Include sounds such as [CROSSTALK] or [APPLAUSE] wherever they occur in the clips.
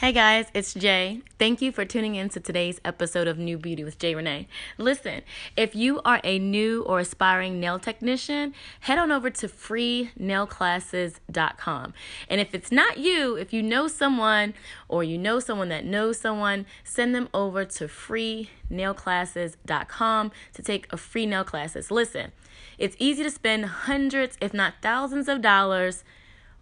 Hey guys, it's Jaye. Thank you for tuning in to today's episode of New Beauty with Jaye Renee. Listen, if you are a new or aspiring nail technician, head on over to freenailclasses.com. And if it's not you, if you know someone or you know someone that knows someone, send them over to freenailclasses.com to take a free nail classes. Listen, it's easy to spend hundreds, if not thousands of dollars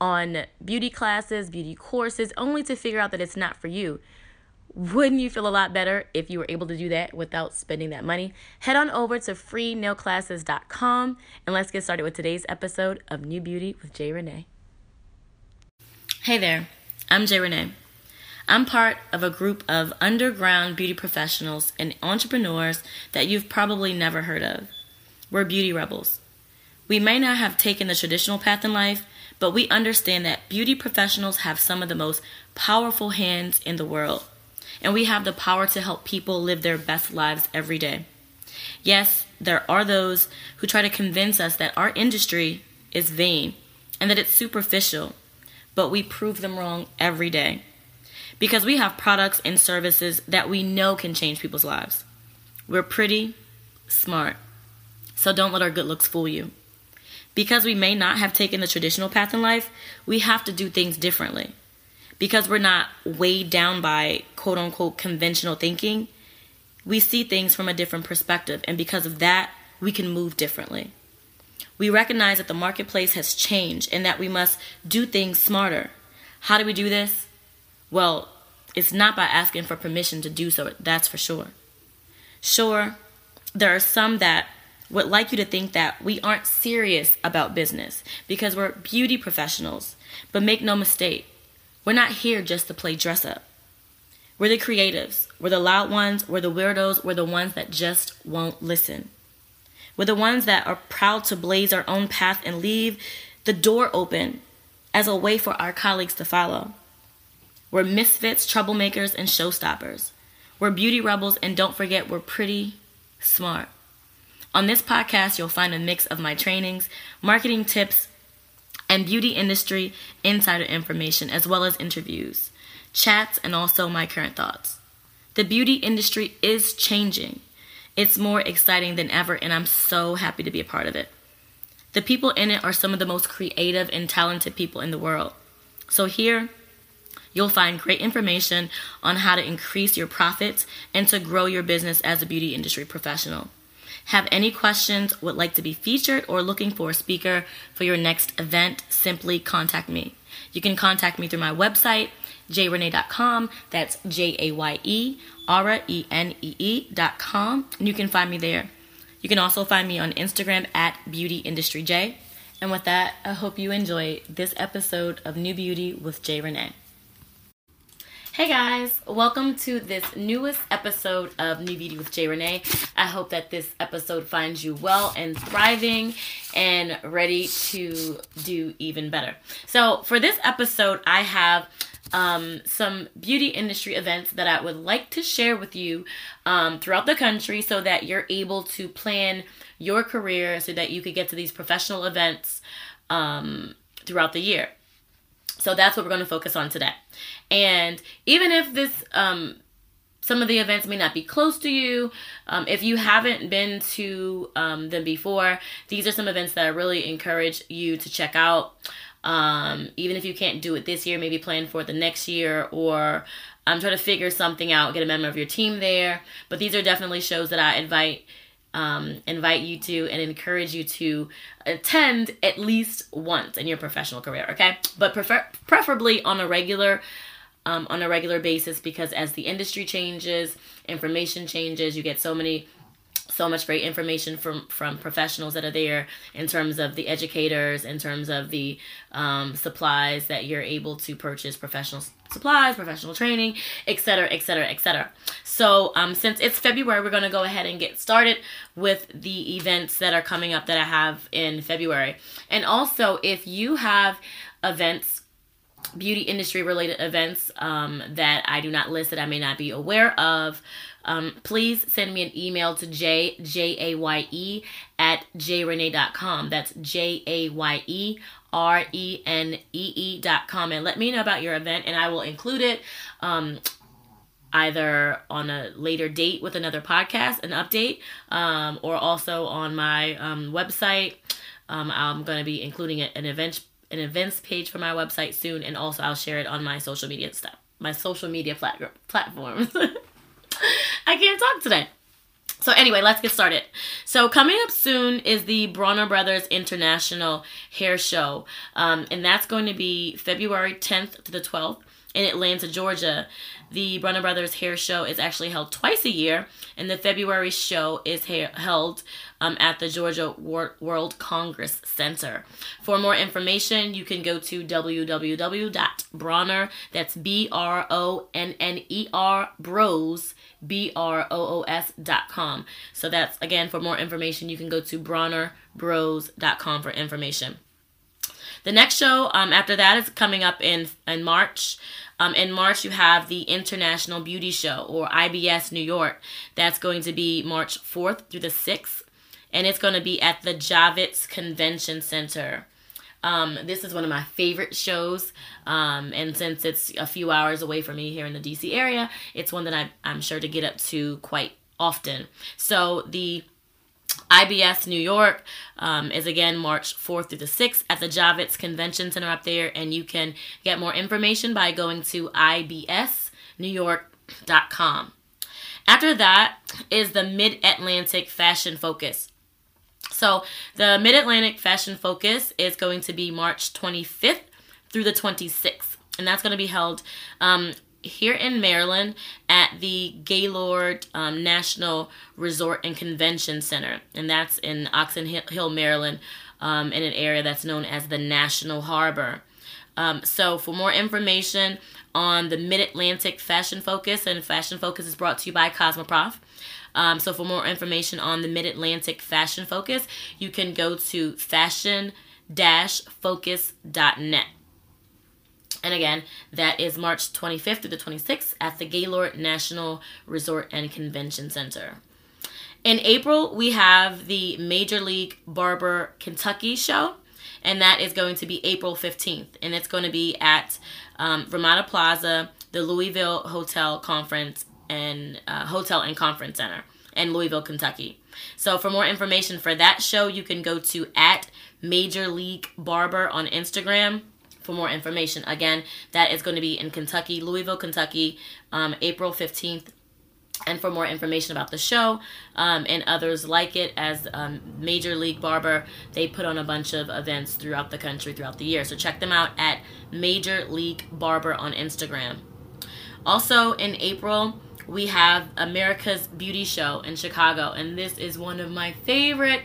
on beauty classes, beauty courses, only to figure out that it's not for you. Wouldn't you feel a lot better if you were able to do that without spending that money? Head on over to freenailclasses.com and let's get started with today's episode of New Beauty with Jaye Renee. Hey there, I'm Jaye Renee. I'm part of a group of underground beauty professionals and entrepreneurs that you've probably never heard of. We're beauty rebels. We may not have taken the traditional path in life, but we understand that beauty professionals have some of the most powerful hands in the world, and we have the power to help people live their best lives every day. Yes, there are those who try to convince us that our industry is vain and that it's superficial, but we prove them wrong every day because we have products and services that we know can change people's lives. We're pretty, smart, so don't let our good looks fool you. Because we may not have taken the traditional path in life, we have to do things differently. Because we're not weighed down by quote unquote conventional thinking, we see things from a different perspective. And because of that, we can move differently. We recognize that the marketplace has changed and that we must do things smarter. How do we do this? Well, it's not by asking for permission to do so, that's for sure. Sure, there are some that would like you to think that we aren't serious about business because we're beauty professionals. But make no mistake, we're not here just to play dress up. We're the creatives, we're the loud ones, we're the weirdos, we're the ones that just won't listen. We're the ones that are proud to blaze our own path and leave the door open as a way for our colleagues to follow. We're misfits, troublemakers, and showstoppers. We're beauty rebels, and don't forget, we're pretty smart. On this podcast, you'll find a mix of my trainings, marketing tips, and beauty industry insider information, as well as interviews, chats, and also my current thoughts. The beauty industry is changing. It's more exciting than ever, and I'm so happy to be a part of it. The people in it are some of the most creative and talented people in the world. So, here, you'll find great information on how to increase your profits and to grow your business as a beauty industry professional. Have any questions, would like to be featured, or looking for a speaker for your next event, simply contact me. You can contact me through my website, jayerenee.com. That's J A Y E R E N E E.com. And you can find me there. You can also find me on Instagram at Beauty Industry Jaye. And with that, I hope you enjoy this episode of New Beauty with Jaye Renee. Hey guys, welcome to this newest episode of New Beauty with Jaye Renee. I hope that this episode finds you well and thriving and ready to do even better. So, for this episode, I have um, some beauty industry events that I would like to share with you um, throughout the country so that you're able to plan your career so that you could get to these professional events um, throughout the year. So that's what we're going to focus on today. And even if this, um, some of the events may not be close to you, um, if you haven't been to um, them before, these are some events that I really encourage you to check out. Um, even if you can't do it this year, maybe plan for the next year or um, try to figure something out, get a member of your team there. But these are definitely shows that I invite um, invite you to and encourage you to attend at least once in your professional career. Okay, but prefer preferably on a regular. Um, on a regular basis because as the industry changes information changes you get so many so much great information from from professionals that are there in terms of the educators in terms of the um, supplies that you're able to purchase professional supplies, professional training, etc., etc., etc. So, um, since it's February, we're going to go ahead and get started with the events that are coming up that I have in February. And also, if you have events beauty industry related events um, that I do not list that I may not be aware of, um, please send me an email to j j a y e at jayerenee.com. That's j a y e r e n e e dot com, and let me know about your event, and I will include it. Um, either on a later date with another podcast, an update, um, or also on my um, website. Um, I'm going to be including an event an events page for my website soon, and also I'll share it on my social media stuff, my social media plat- platforms. [LAUGHS] I can't talk today. So anyway, let's get started. So coming up soon is the Bronner Brothers International Hair Show, um, and that's going to be February 10th to the 12th in Atlanta, Georgia. The Bronner Brothers Hair Show is actually held twice a year, and the February show is ha- held um, at the Georgia War- World Congress Center. For more information, you can go to www.bronner, that's B R O N N E R, bros, B R O O S dot com. So that's, again, for more information, you can go to bronnerbros.com for information. The next show um, after that is coming up in in March. Um, in March, you have the International Beauty Show or IBS New York. That's going to be March 4th through the 6th, and it's going to be at the Javits Convention Center. Um, this is one of my favorite shows, um, and since it's a few hours away from me here in the DC area, it's one that I, I'm sure to get up to quite often. So the IBS New York um, is again March 4th through the 6th at the Javits Convention Center up there, and you can get more information by going to ibsnewyork.com. After that is the Mid Atlantic Fashion Focus. So, the Mid Atlantic Fashion Focus is going to be March 25th through the 26th, and that's going to be held um, here in Maryland at the Gaylord um, National Resort and Convention Center, and that's in Oxon Hill, Maryland, um, in an area that's known as the National Harbor. Um, so, for more information on the Mid Atlantic Fashion Focus, and Fashion Focus is brought to you by Cosmoprof. Um, so, for more information on the Mid Atlantic Fashion Focus, you can go to fashion focus.net. And again, that is March 25th through the 26th at the Gaylord National Resort and Convention Center. In April, we have the Major League Barber Kentucky show, and that is going to be April 15th. And it's going to be at um, Ramada Plaza, the Louisville Hotel Conference and uh, Hotel and Conference Center in Louisville, Kentucky. So for more information for that show, you can go to at Major League Barber on Instagram for more information. Again, that is going to be in Kentucky, Louisville, Kentucky, um, April 15th. And for more information about the show um, and others like it, as um, Major League Barber, they put on a bunch of events throughout the country throughout the year. So check them out at Major League Barber on Instagram. Also in April, we have America's Beauty Show in Chicago, and this is one of my favorite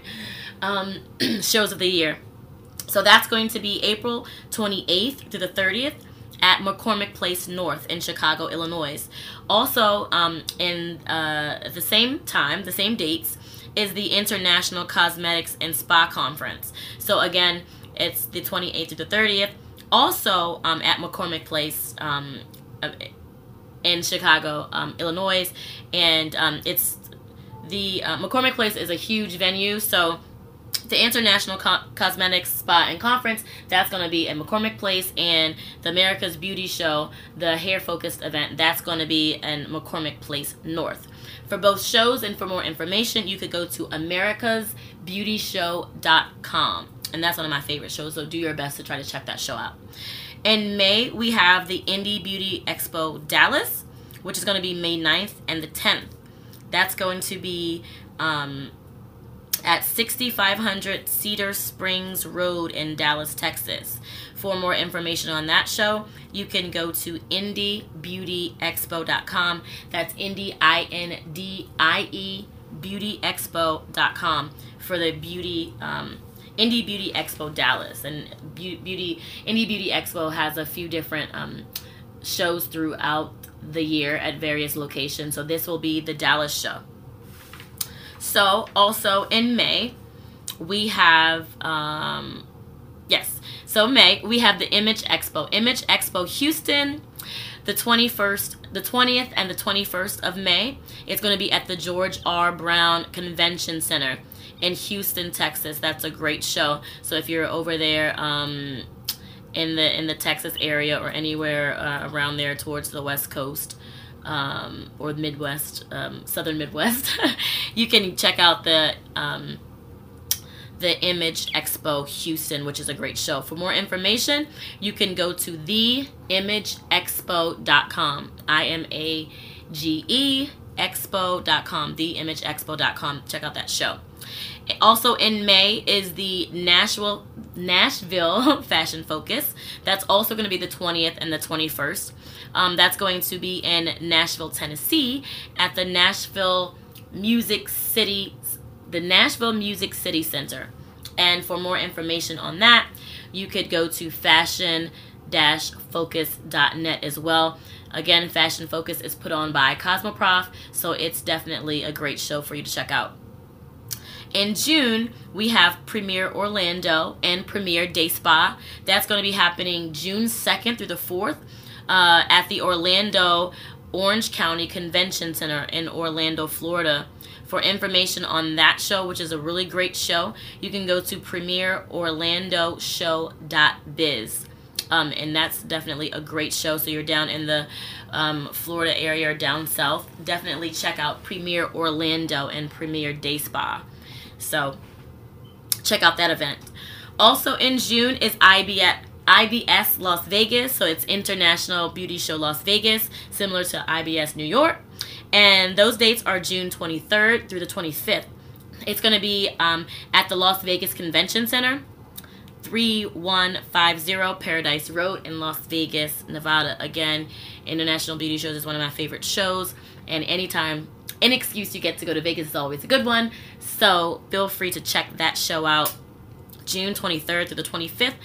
um, [CLEARS THROAT] shows of the year. So that's going to be April 28th to the 30th at McCormick Place North in Chicago, Illinois. Also, um, in uh, the same time, the same dates, is the International Cosmetics and Spa Conference. So again, it's the 28th to the 30th. Also um, at McCormick Place um, uh, in Chicago, um, Illinois, and um, it's the uh, McCormick Place is a huge venue, so the International Co- Cosmetics Spa and Conference. That's going to be at McCormick Place, and the America's Beauty Show, the hair focused event, that's going to be in McCormick Place North. For both shows and for more information, you could go to americasbeautyshow.com. And that's one of my favorite shows, so do your best to try to check that show out. In May, we have the Indie Beauty Expo Dallas, which is going to be May 9th and the 10th. That's going to be um, at 6500 Cedar Springs Road in Dallas, Texas. For more information on that show, you can go to indiebeautyexpo.com. That's indie, I N D I E, beautyexpo.com for the beauty. Um, Indie Beauty Expo Dallas and Beauty Indie Beauty Expo has a few different um, shows throughout the year at various locations. So this will be the Dallas show. So also in May, we have um, yes. So May, we have the Image Expo. Image Expo Houston, the 21st, the 20th and the 21st of May. It's going to be at the George R. Brown Convention Center in Houston, Texas. That's a great show. So if you're over there um, in the in the Texas area or anywhere uh, around there towards the West Coast, um, or Midwest, um, Southern Midwest, [LAUGHS] you can check out the um, the Image Expo Houston, which is a great show. For more information, you can go to theimageexpo.com. I M A G E expo.com, theimageexpo.com. Check out that show. Also in May is the Nashville Nashville [LAUGHS] Fashion Focus. That's also going to be the 20th and the 21st. Um, that's going to be in Nashville, Tennessee, at the Nashville Music City the Nashville Music City Center. And for more information on that, you could go to fashion-focus.net as well. Again, Fashion Focus is put on by Cosmoprof, so it's definitely a great show for you to check out. In June, we have Premiere Orlando and Premiere Day Spa. That's going to be happening June 2nd through the 4th uh, at the Orlando Orange County Convention Center in Orlando, Florida. For information on that show, which is a really great show, you can go to premiereorlandoshow.biz. Um, and that's definitely a great show. So you're down in the um, Florida area or down south, definitely check out Premiere Orlando and Premiere Day Spa. So check out that event. Also in June is IBS. IBS Las Vegas, so it's International Beauty Show Las Vegas, similar to IBS New York. And those dates are June 23rd through the 25th. It's going to be um, at the Las Vegas Convention Center, 3150 Paradise Road in Las Vegas, Nevada. Again, International Beauty Shows is one of my favorite shows, and anytime, any excuse you get to go to Vegas is always a good one. So feel free to check that show out June 23rd through the 25th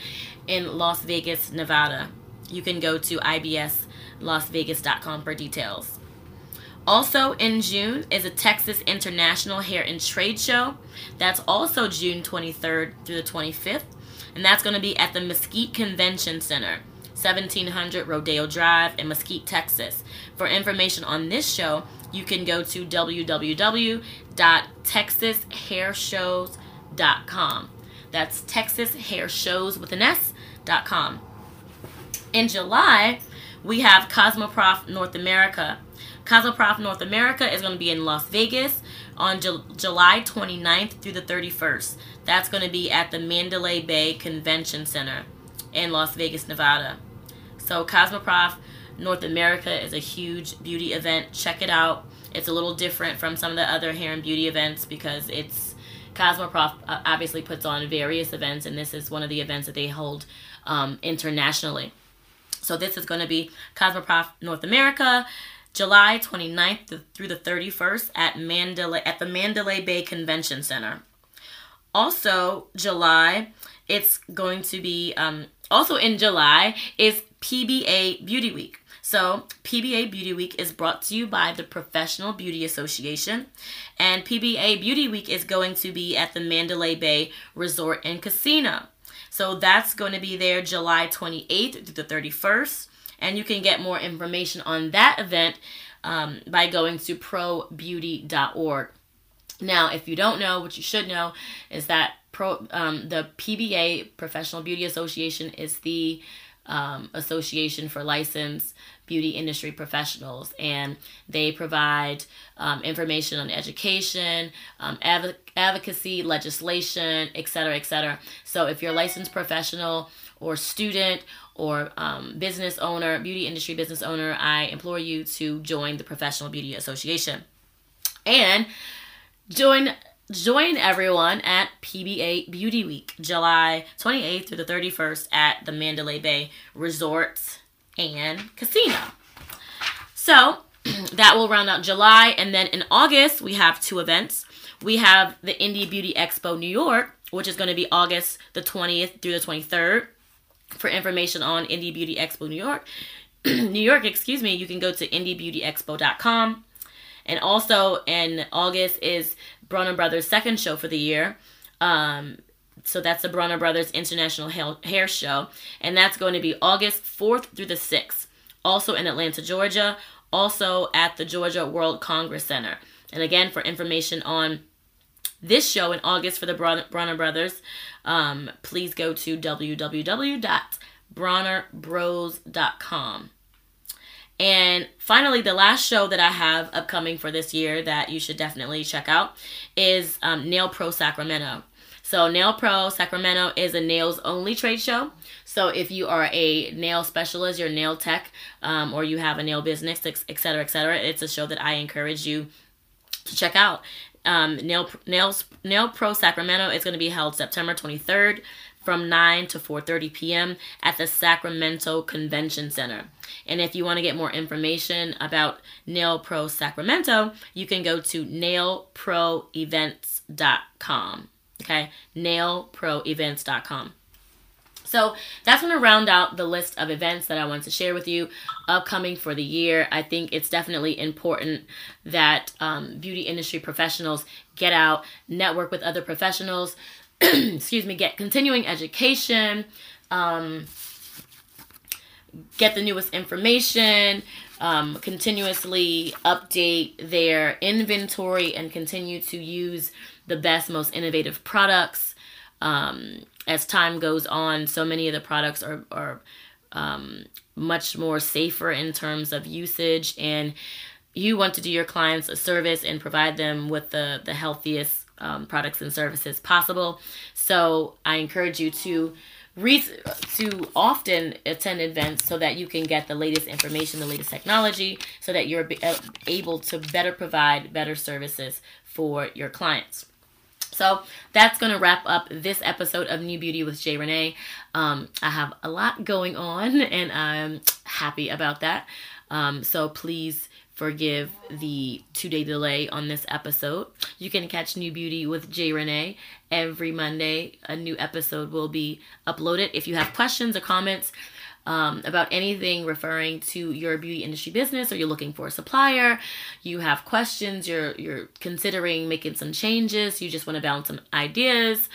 in Las Vegas, Nevada. You can go to ibslasvegas.com for details. Also in June is a Texas International Hair and Trade Show. That's also June 23rd through the 25th. And that's going to be at the Mesquite Convention Center, 1700 Rodeo Drive in Mesquite, Texas. For information on this show, you can go to www.texashairshows.com. That's Texas Hair Shows with an S.com. In July, we have Cosmoprof North America. Cosmoprof North America is going to be in Las Vegas on Ju- July 29th through the 31st. That's going to be at the Mandalay Bay Convention Center in Las Vegas, Nevada. So Cosmoprof North America is a huge beauty event. Check it out. It's a little different from some of the other hair and beauty events because it's Cosmoprof uh, obviously puts on various events, and this is one of the events that they hold um, internationally. So this is going to be Cosmoprof North America. July 29th through the 31st at Mandalay at the Mandalay Bay Convention Center. Also, July, it's going to be um, also in July is PBA Beauty Week. So, PBA Beauty Week is brought to you by the Professional Beauty Association, and PBA Beauty Week is going to be at the Mandalay Bay Resort and Casino. So, that's going to be there July 28th through the 31st and you can get more information on that event um, by going to probeauty.org. Now, if you don't know, what you should know is that pro um, the PBA Professional Beauty Association is the um, association for licensed beauty industry professionals, and they provide um, information on education, um, adv- advocacy, legislation, etc., etc. So, if you're a licensed professional or student or um, business owner, beauty industry business owner, I implore you to join the Professional Beauty Association and join join everyone at PBA Beauty Week, July 28th through the 31st at the Mandalay Bay Resort and Casino. So [CLEARS THROAT] that will round out July, and then in August we have two events. We have the Indie Beauty Expo New York, which is going to be August the 20th through the 23rd for information on Indie Beauty Expo New York, [CLEARS THROAT] New York, excuse me, you can go to indiebeautyexpo.com. And also in August is Bronner Brothers' second show for the year. Um, so that's the Bronner Brothers International Hair Show, and that's going to be August 4th through the 6th. Also in Atlanta, Georgia, also at the Georgia World Congress Center. And again, for information on this show in August for the Bronner Brothers, um, please go to www.bronnerbros.com. And finally, the last show that I have upcoming for this year that you should definitely check out is um, Nail Pro Sacramento. So, Nail Pro Sacramento is a nails only trade show. So, if you are a nail specialist, you're a nail tech, um, or you have a nail business, etc., etc., it's a show that I encourage you to check out. Um, nail nails nail pro sacramento is going to be held september 23rd from 9 to 4:30 p.m. at the Sacramento Convention Center. And if you want to get more information about Nail Pro Sacramento, you can go to nailproevents.com. Okay? nailproevents.com. So that's going to round out the list of events that I want to share with you upcoming for the year. I think it's definitely important that um, beauty industry professionals get out, network with other professionals, [CLEARS THROAT] excuse me, get continuing education, um, get the newest information, um, continuously update their inventory, and continue to use the best, most innovative products. Um, as time goes on, so many of the products are, are um, much more safer in terms of usage, and you want to do your clients a service and provide them with the, the healthiest um, products and services possible. So I encourage you to re- to often attend events so that you can get the latest information, the latest technology, so that you're able to better provide better services for your clients. So that's going to wrap up this episode of New Beauty with Jaye Renee. Um, I have a lot going on and I'm happy about that. Um, so please forgive the two day delay on this episode. You can catch New Beauty with Jaye Renee every Monday. A new episode will be uploaded. If you have questions or comments, um, about anything referring to your beauty industry business or you're looking for a supplier, you have questions, you're you're considering making some changes, you just want to bounce some ideas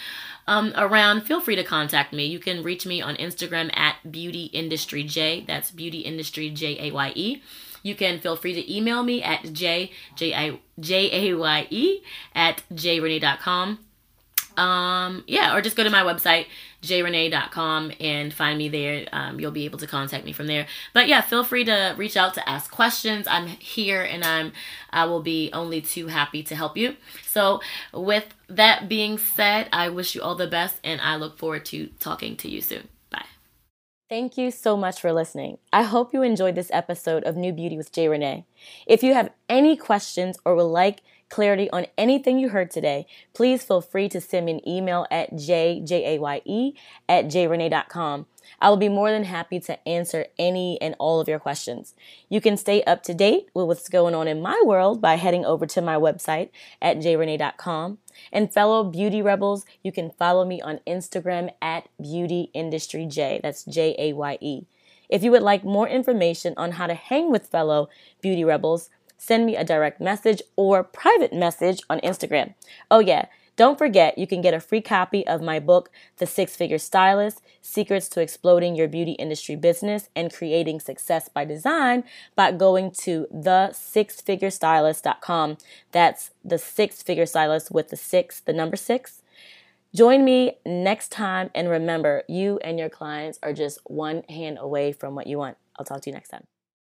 um, around, feel free to contact me. You can reach me on Instagram at Beauty Industry Jaye. That's Beauty Industry J A Y E. You can feel free to email me at j j i j a y e at jayerenee.com. Um, yeah, or just go to my website, jayerenee.com, and find me there. Um, you'll be able to contact me from there. But yeah, feel free to reach out to ask questions. I'm here and I'm I will be only too happy to help you. So with that being said, I wish you all the best and I look forward to talking to you soon. Thank you so much for listening. I hope you enjoyed this episode of New Beauty with Jaye Renee. If you have any questions or would like clarity on anything you heard today, please feel free to send me an email at jjaye at jayerenee.com. I will be more than happy to answer any and all of your questions. You can stay up to date with what's going on in my world by heading over to my website at jayerenee.com. And fellow beauty rebels, you can follow me on Instagram at Beauty Industry Jaye. That's J A Y E. If you would like more information on how to hang with fellow beauty rebels, send me a direct message or private message on Instagram. Oh, yeah. Don't forget, you can get a free copy of my book, The Six Figure Stylist Secrets to Exploding Your Beauty Industry Business and Creating Success by Design, by going to thesixfigurestylist.com. That's the six figure stylist with the six, the number six. Join me next time, and remember, you and your clients are just one hand away from what you want. I'll talk to you next time.